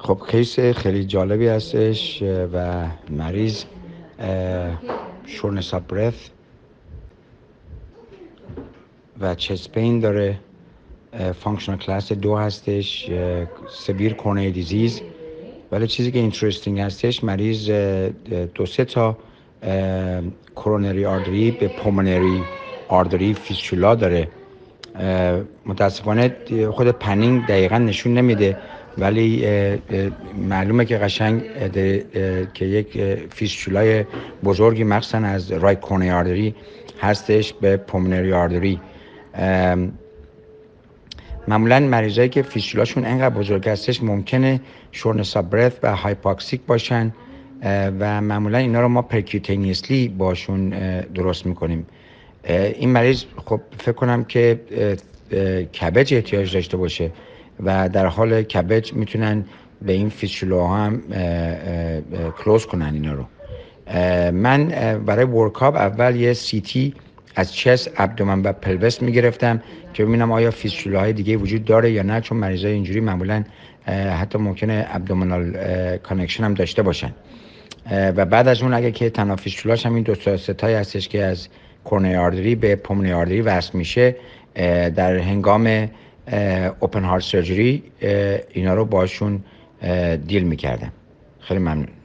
خب case خیلی جالبی هستش و مریض shortness of breath و chest pain داره. functional class دو هستش severe coronary disease. ولی چیزی که interesting هستش مریض دو سه تا coronary artery به pulmonary artery fistula داره. متاسفانه خوب panning دقیقا نشون نمیده. ولی معلومه که قشنگ که یک فیسچولای بزرگی مخصوصا از right coronary هستش به pulmonary artery معمولا مریضایی که فیسچولاشون انقدر بزرگ هستش ممکنه shortness of breath و hypoxic باشن و معمولا اینا رو ما percutaneously باشون درست می‌کنیم. این مریض خب فکر کنم که CABG احتیاج داشته باشه. و در حال CABG می‌تونن به این فیسچولوها هم close کنن اینا رو. من برای workup اول یه CT از chest abdomen و pelvis می‌گرفتم که ببینم آیا فیسچولاهای دیگه وجود داره یا نه چون مریضای اینجوری معمولا حتی ممکنه abdominal connection هم داشته باشن. و بعد از اون اگه که تنها فیسچولاش هم این دو تا ستای هستش که از کورنی آردری به پومنی آردری وصل میشه در هنگام اوپن هارت سرجری اینا رو باشون دیل می‌کردم. خیلی ممنون.